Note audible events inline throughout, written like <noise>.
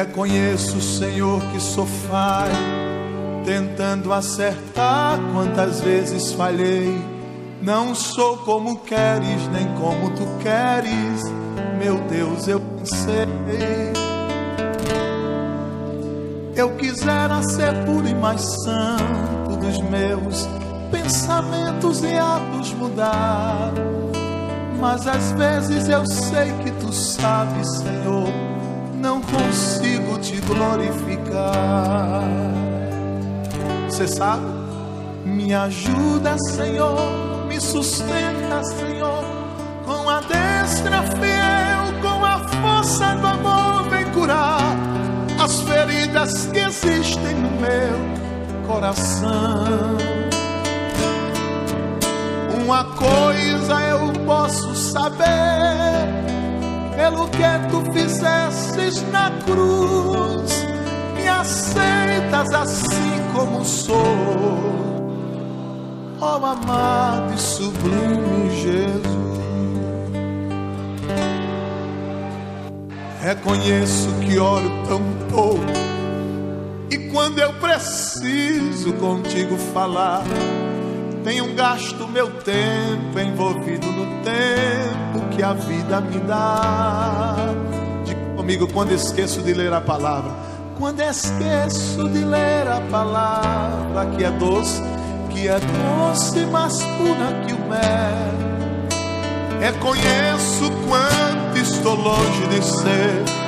Reconheço, Senhor, que sou falho, tentando acertar quantas vezes falhei. Não sou como queres, nem como tu queres, meu Deus, eu sei. Eu quisera ser puro e mais santo dos meus pensamentos e atos mudar. Mas às vezes eu sei que tu sabes, Senhor, não consigo glorificar. Você sabe? Me ajuda, Senhor, me sustenta, Senhor, com a destra fiel, com a força do amor, vem curar as feridas que existem no meu coração. Uma coisa eu posso saber, pelo que tu fizestes na cruz, me aceitas assim como sou, oh, amado e sublime Jesus. Reconheço que oro tão pouco, e quando eu preciso contigo falar tenho gasto meu tempo envolvido no tempo que a vida me dá. Diga comigo quando esqueço de ler a palavra. Quando esqueço de ler a palavra que é doce, que é doce, mas pura que o mel. Reconheço quanto estou longe de ser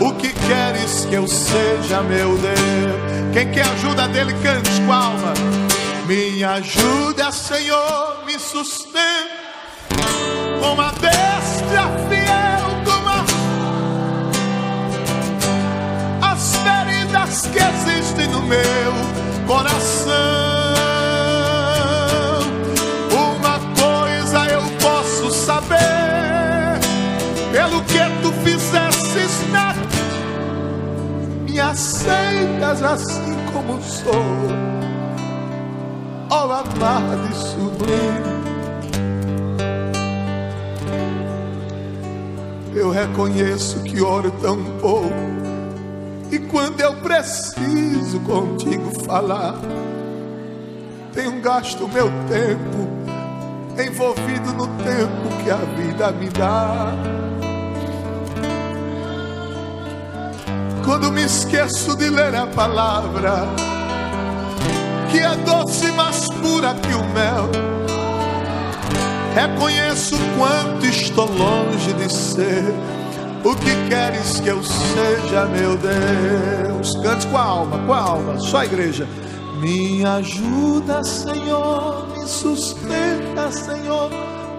o que queres que eu seja, meu Deus. Quem quer ajuda dele, cante com a alma. Me ajuda, Senhor, me sustenta. Com a destra fiel, com a... as feridas que existem no meu coração. Uma coisa eu posso saber, pelo que tu fizesses na me aceitas assim como sou oh, amado e sublime. Eu reconheço que oro tão pouco, e quando eu preciso contigo falar, tenho gasto meu tempo envolvido no tempo que a vida me dá. Quando me esqueço de ler a palavra, que é doce, mais pura que o mel. Reconheço quanto estou longe de ser o que queres que eu seja, meu Deus. Cante com a alma, com a alma, só a igreja. Me ajuda, Senhor, me sustenta, Senhor,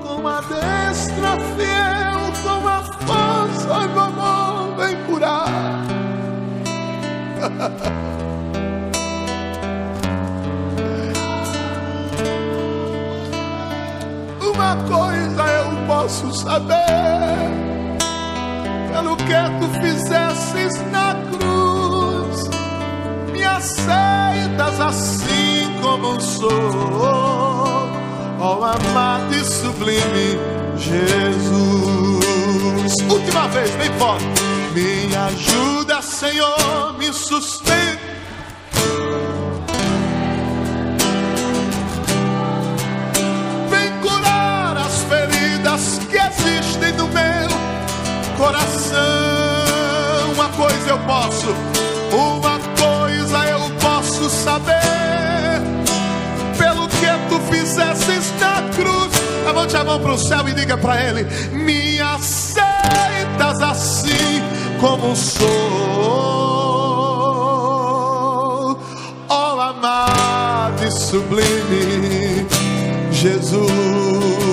com a destra fiel, com a força do amor, vem curar. <laughs> coisa eu posso saber: pelo que tu fizesses na cruz, me aceitas assim como sou, ó oh, amado e sublime Jesus. Última vez, bem forte. Me ajuda, Senhor, me sustenta existem no meu coração. Uma coisa eu posso, uma coisa eu posso saber. Pelo que tu fizesses na cruz, levante a mão para o céu e diga para ele: Me aceitas assim como sou, ó amado e sublime Jesus.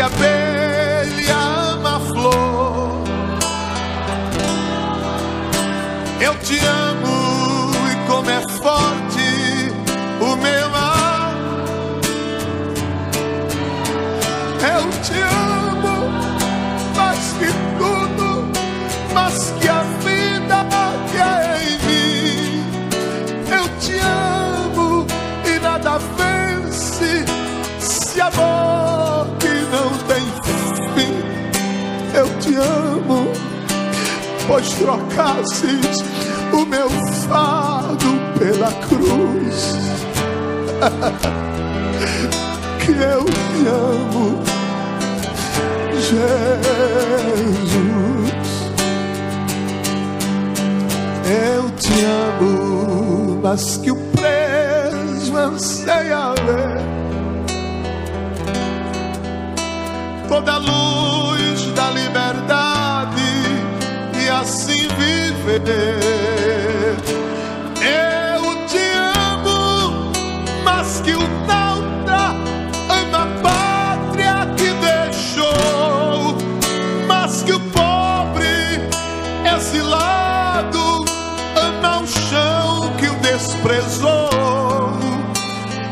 Que a pois trocasses o meu fardo pela cruz. <laughs> que eu te amo, Jesus. Eu te amo, mas que o preso anseia ver toda luz Eu te amo, mas que o nauta ama a pátria que deixou, mas que o pobre exilado ama o chão que o desprezou.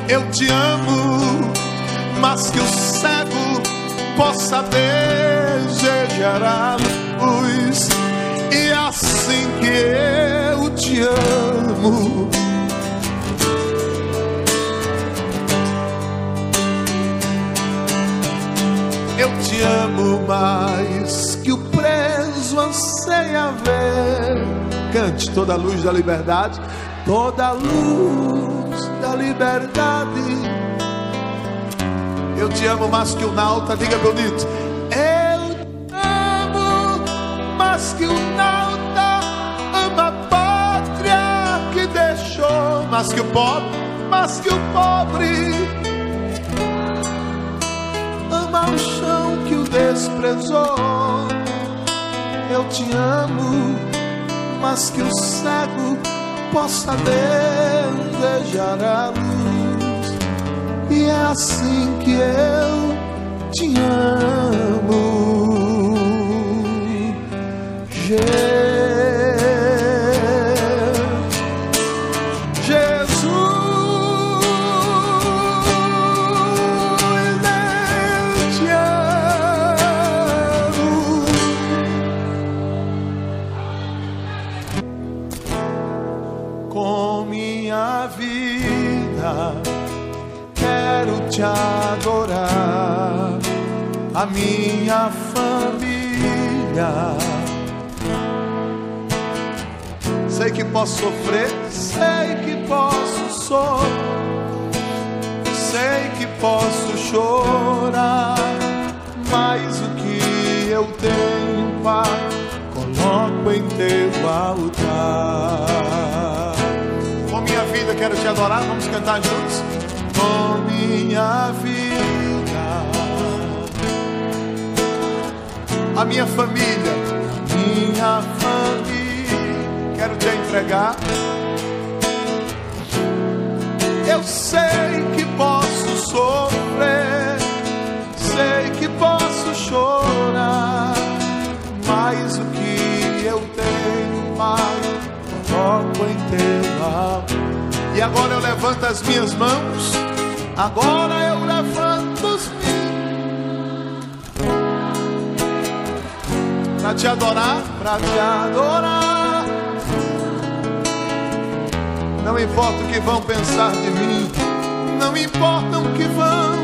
Eu te amo, mas que o cego possa desejar a luz, e assim que eu te amo. Eu te amo mais que o preso anseia ver. Cante toda a luz da liberdade, toda a luz da liberdade eu te amo mais que o nauta, diga bonito. Eu te amo mais que o nauta, mais que o pobre, mais que o pobre. Ama o chão que o desprezou. Eu te amo, mas que o cego possa desejar a luz. E é assim que eu te amo, Jesus. Te adorar, a minha família. Sei que posso sofrer, sei que posso sofrer, sei que posso chorar, mas o que eu tenho, Pai, coloco em teu altar. Com minha vida quero te adorar, vamos cantar juntos com minha vida, a minha família, minha família, quero te entregar. Eu sei que posso sofrer, sei que posso chorar, mas o que eu tenho, Pai, coloco em teu amor. E agora eu levanto as minhas mãos. Agora eu levanto os meus. Para te adorar, para te adorar. Não importa o que vão pensar de mim. Não importa o que vão.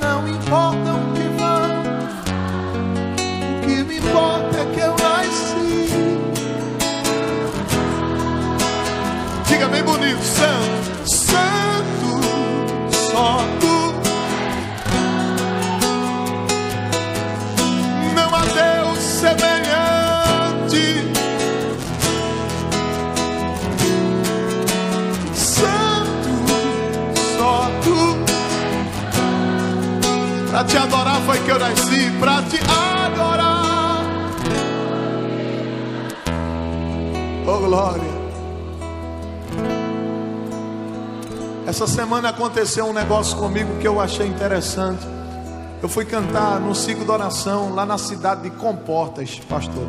Não importa o que vão. O que me importa é que eu nasci. Diga bem bonito, santo, tu. Não há Deus semelhante. Santo, só tu. Para te adorar foi que eu nasci, para te adorar. Oh glória. Essa semana aconteceu um negócio comigo que eu achei interessante. Eu fui cantar no ciclo de oração lá na cidade de Comportas, pastor.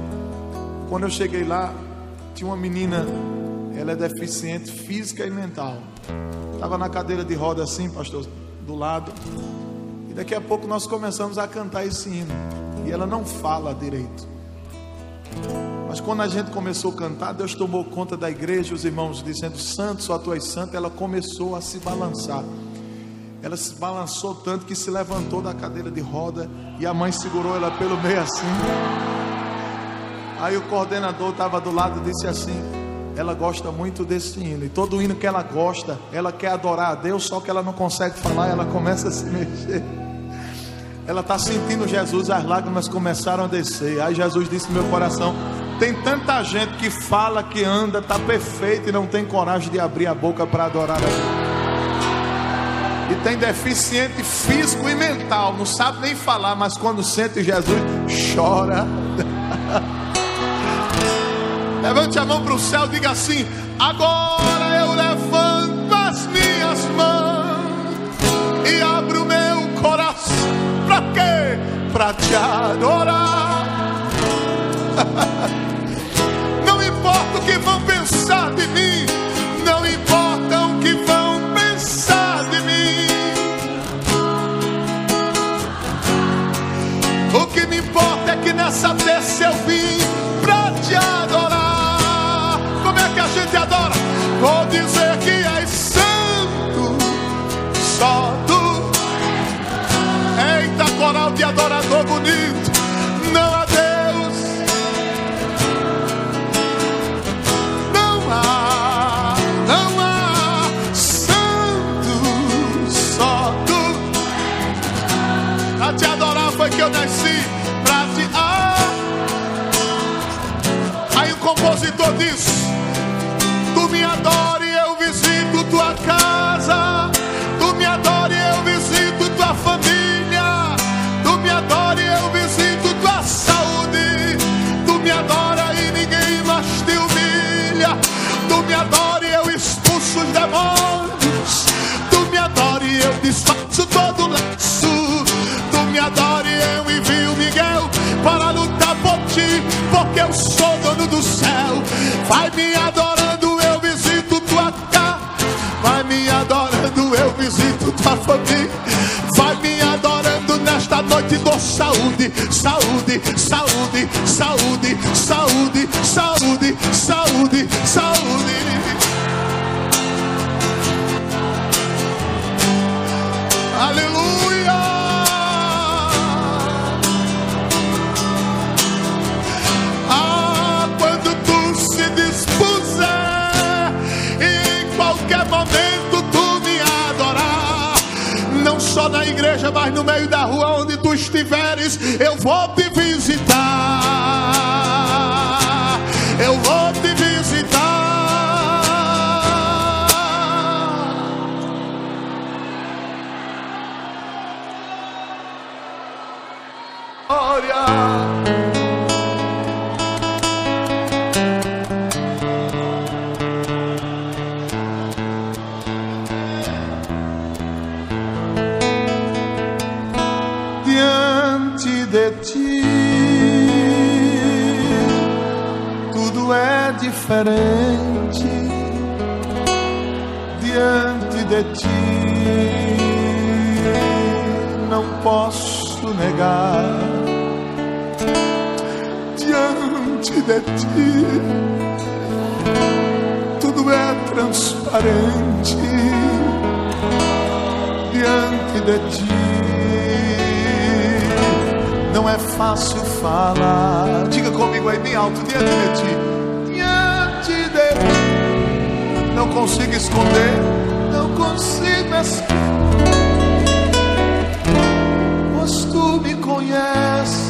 Quando eu cheguei lá, tinha uma menina, ela é deficiente física e mental. Estava na cadeira de roda assim, pastor, do lado. E daqui a pouco nós começamos a cantar esse hino. E ela não fala direito. Mas quando a gente começou a cantar, Deus tomou conta da igreja, os irmãos dizendo: Santo, só tu és santo. Ela começou a se balançar. Ela se balançou tanto que se levantou da cadeira de roda e a mãe segurou ela pelo meio assim. Aí o coordenador estava do lado e disse assim: ela gosta muito desse hino. E todo hino que ela gosta, ela quer adorar a Deus, só que ela não consegue falar, ela começa a se mexer. Ela está sentindo Jesus, as lágrimas começaram a descer. Aí Jesus disse meu coração: tem tanta gente que fala que anda, está perfeito e não tem coragem de abrir a boca para adorar a Deus. E tem deficiente físico e mental, não sabe nem falar, mas quando sente Jesus, chora. <laughs> Levante a mão para o céu, diga assim: Agora eu levanto as minhas mãos e abro meu coração. Para quê? Para te adorar. <laughs> Importa o que vão pensar de mim, não importa o que vão pensar de mim. O que me importa é que nessa terça eu vim para te adorar. Como é que a gente adora? Vou dizer que és santo, só tu. Eita, coral de adorador bonito. Tu me adora e eu visito tua casa. Tu me adora e eu visito tua família. Tu me adora e eu visito tua saúde. Tu me adora e ninguém mais te humilha. Tu me adora e eu expulso os demônios. Vai me adorando, eu visito tua casa. Vai me adorando, eu visito tua família. Vai me adorando nesta noite, dou saúde, saúde, saúde, saúde, saúde, saúde, saúde, saúde. Igreja, mas no meio da rua onde tu estiveres, eu vou te visitar. Eu vou te visitar. Glória. Diante de ti. Não posso negar diante de ti. Tudo é transparente diante de ti. Não é fácil falar. Diga comigo aí bem alto, diante de ti. Não consigo esconder. Não consigo esconder. Pois tu me conheces.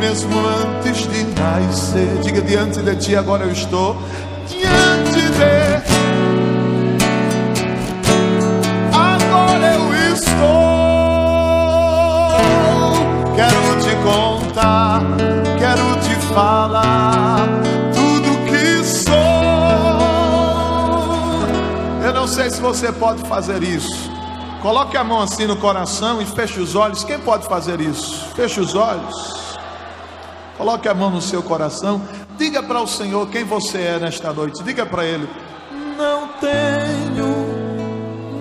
Mesmo antes de nascer. Diga diante de ti, agora eu estou. Diante de ti. Agora eu estou. Quero te contar, quero te falar você pode fazer isso. Coloque a mão assim no coração e feche os olhos. Quem pode fazer isso? Feche os olhos. Coloque a mão no seu coração. Diga para o Senhor quem você é nesta noite. Diga para Ele: Não tenho,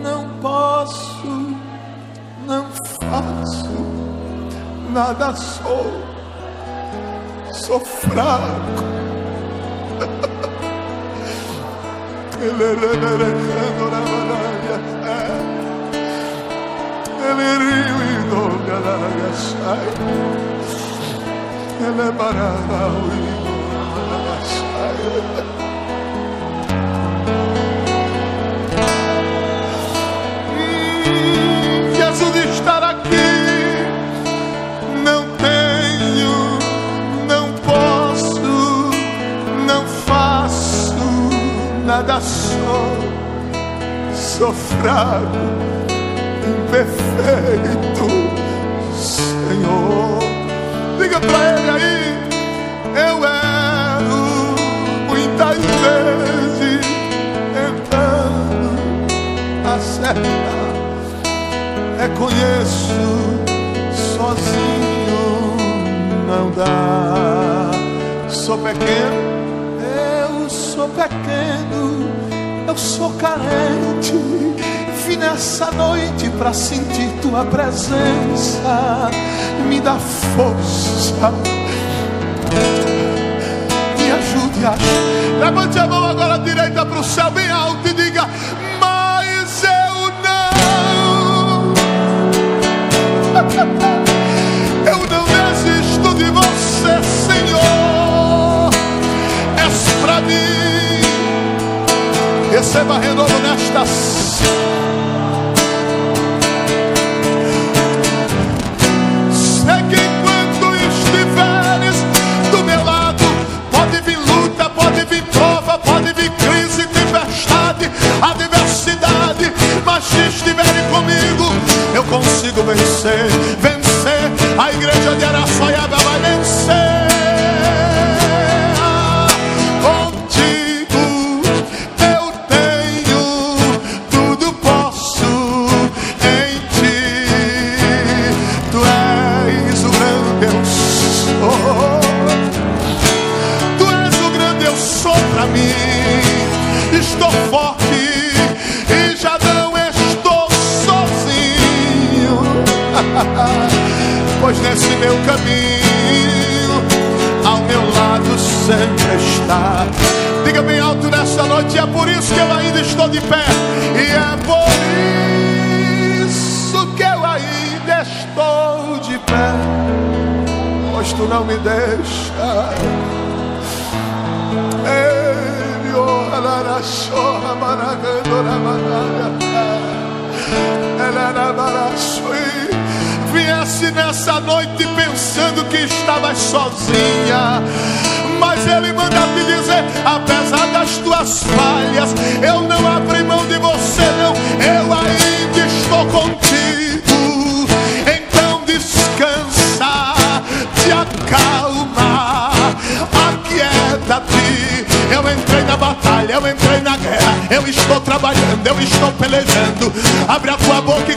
não posso, não faço, nada sou, sou fraco. <laughs> Ele barará, Jesus estar aqui. Não Sou fraco, imperfeito, Senhor. Diga para ele aí, eu erro muitas vezes tentando acertar reconheço, sozinho não dá. Sou pequeno, pequeno, eu sou carente. Vim nessa noite para sentir tua presença, me dá força. Me ajude a. Levante a mão agora direita para o céu, bem alto e diga: Receba renovo nesta. Sei que enquanto estiveres do meu lado, pode vir luta, pode vir prova, pode vir crise, tempestade, adversidade. Mas se estiverem comigo, eu consigo vencer, caminho, ao meu lado sempre está. Diga bem alto nessa noite, é por isso que eu ainda estou de pé. E é por isso que eu ainda estou de pé. Pois tu não me deixa. Ele, oh, alarachorra, maragandora, maraga. Viesse nessa noite pensando que estavas sozinha, mas Ele manda te dizer: apesar das tuas falhas, eu não abri mão de você, não, eu ainda estou contigo. Então descansa, te acalma, aquieta-te. Eu entrei na batalha, eu entrei na guerra, eu estou trabalhando, eu estou pelejando. Abre a tua boca e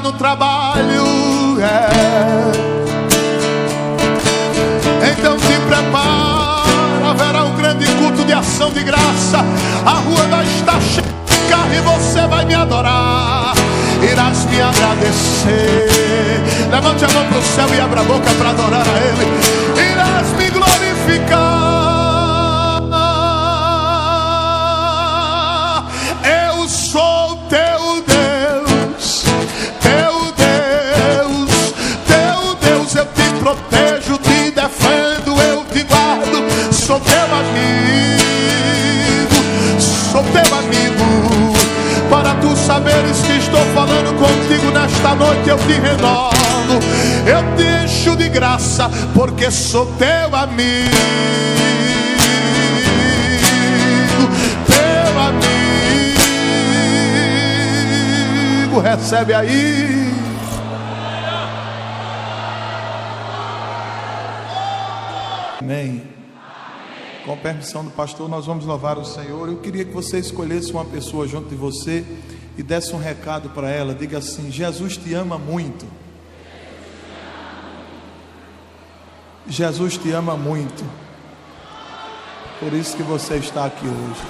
no trabalho. É. Então te prepara, haverá um grande culto de ação de graça. A rua vai estar cheia de carro e você vai me adorar. Irás me agradecer. Levante a mão para o céu e abra a boca para adorar a Ele. Irás me glorificar. Teu amigo, sou teu amigo. Para tu saberes que estou falando contigo nesta noite, eu te renovo, eu te encho de graça, porque sou teu amigo, teu amigo. Recebe aí. Amém. Com permissão do pastor, nós vamos louvar o Senhor. Eu queria que você escolhesse uma pessoa junto de você e desse um recado para ela. Diga assim: Jesus te ama muito. Jesus te ama muito. Por isso que você está aqui hoje.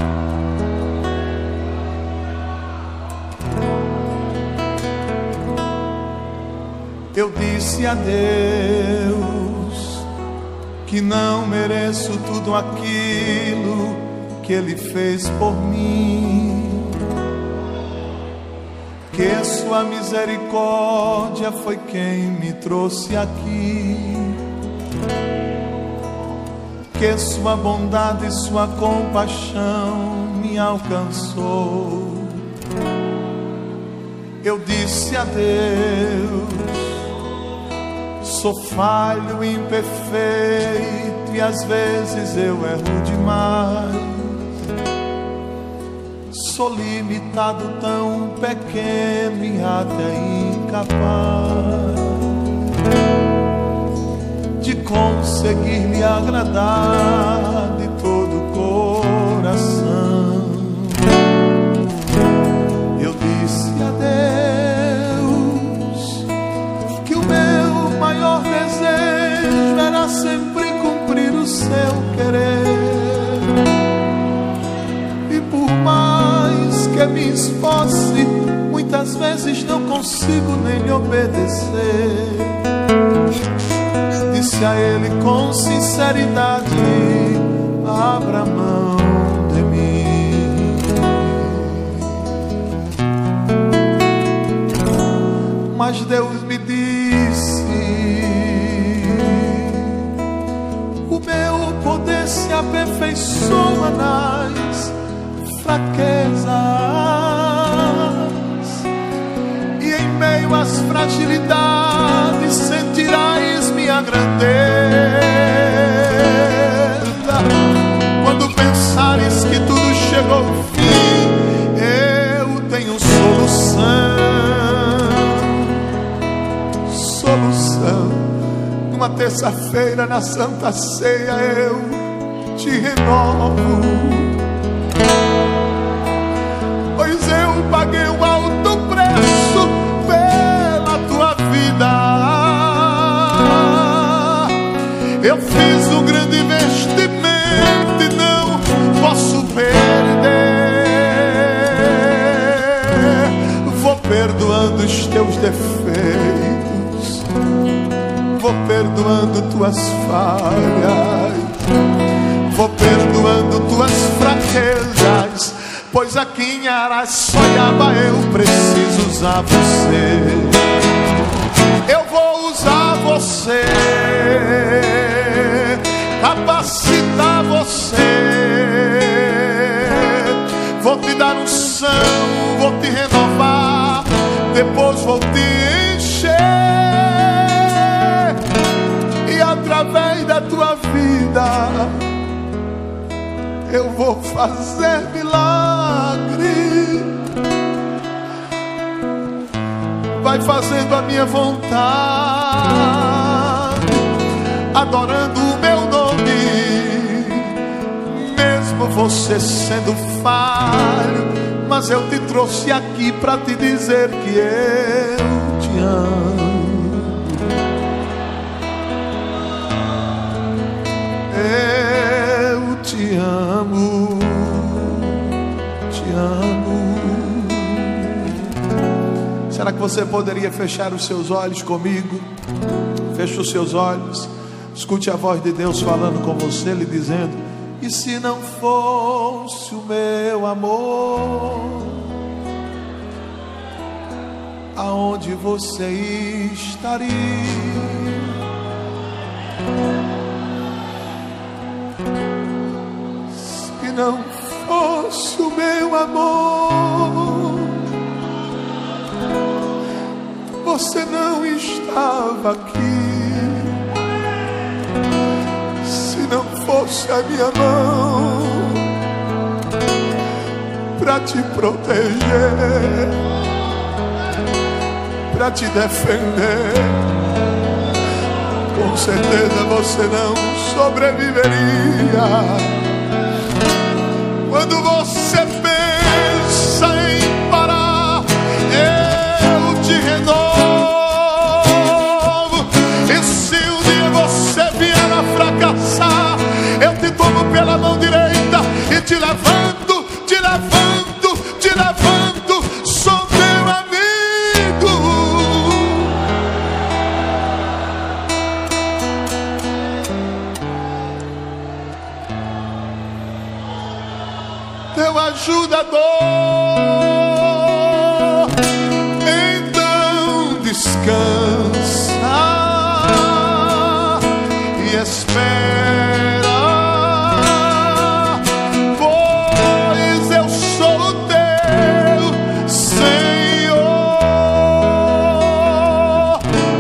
Eu disse a Deus que não mereço tudo aquilo que Ele fez por mim. Que Sua misericórdia foi quem me trouxe aqui que Sua bondade e Sua compaixão me alcançou. Eu disse a Deus: sou falho, imperfeito e às vezes eu erro demais. Sou limitado, tão pequeno e até incapaz de conseguir lhe agradar sempre cumprir o seu querer. E por mais que me esforce, muitas vezes não consigo nem lhe obedecer disse a ele com sinceridade: abra mão de mim. Mas Deus aperfeiçoa nas fraquezas. E em meio às fragilidades sentirás minha grandeza. Quando pensares que tudo chegou ao fim, eu tenho solução. Solução. Numa terça-feira na Santa Ceia eu te renovo. Pois eu paguei o alto preço pela tua vida. Eu fiz um grande investimento e não posso perder. Vou perdoando os teus defeitos, vou perdoando tuas falhas, vou perdoando tuas fraquezas. Pois aqui em Araçoiaba eu preciso usar você. Eu vou usar você eu vou fazer milagre. Vai fazendo a minha vontade, adorando o meu você sendo falho, mas eu te trouxe aqui para te dizer que eu te amo. Te amo, te amo. Será que você poderia fechar os seus olhos comigo? Feche os seus olhos, escute a voz de Deus falando com você, lhe dizendo e se não fosse o meu amor, aonde você estaria? Não fosse o meu amor, você não estava aqui. não fosse a minha mão para te proteger, para te defender, com certeza você não sobreviveria. Quando você pensa em parar, eu te renovo. E se um dia você vier a fracassar, eu te tomo pela mão direita e te levanto. Ajudador. Então descansa e espera, pois eu sou o teu Senhor.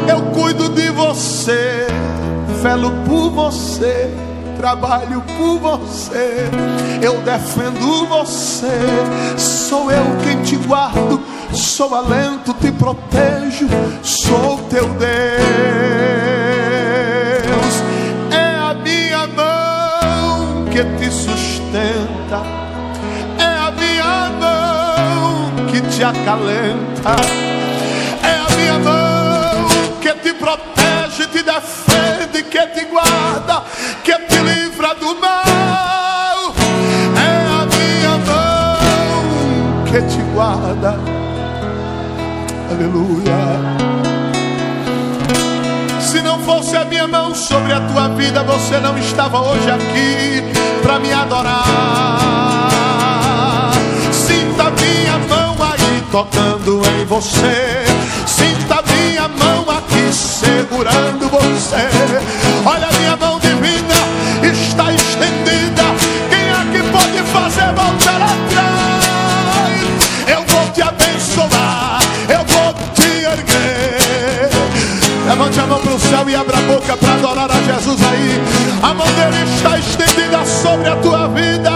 Eu cuido de você, velo por você trabalho por você, eu defendo você, sou eu quem te guardo, sou alento, te protejo, sou teu Deus. É a minha mão que te sustenta, é a minha mão que te acalenta, é a minha mão que te protege, te defende, que te guarda, que te livra do mal. É a minha mão que te guarda. Aleluia. Se não fosse a minha mão sobre a tua vida, você não estava hoje aqui para me adorar. Sinta minha mão aí tocando em você. Sinta minha mão aqui segurando você. Olha minha mão divina está estendida. Quem é que pode fazer voltar atrás? Eu vou te abençoar. Eu vou te erguer. Levante a mão para o céu e abra a boca para adorar a Jesus aí. A mão dele está estendida sobre a tua vida.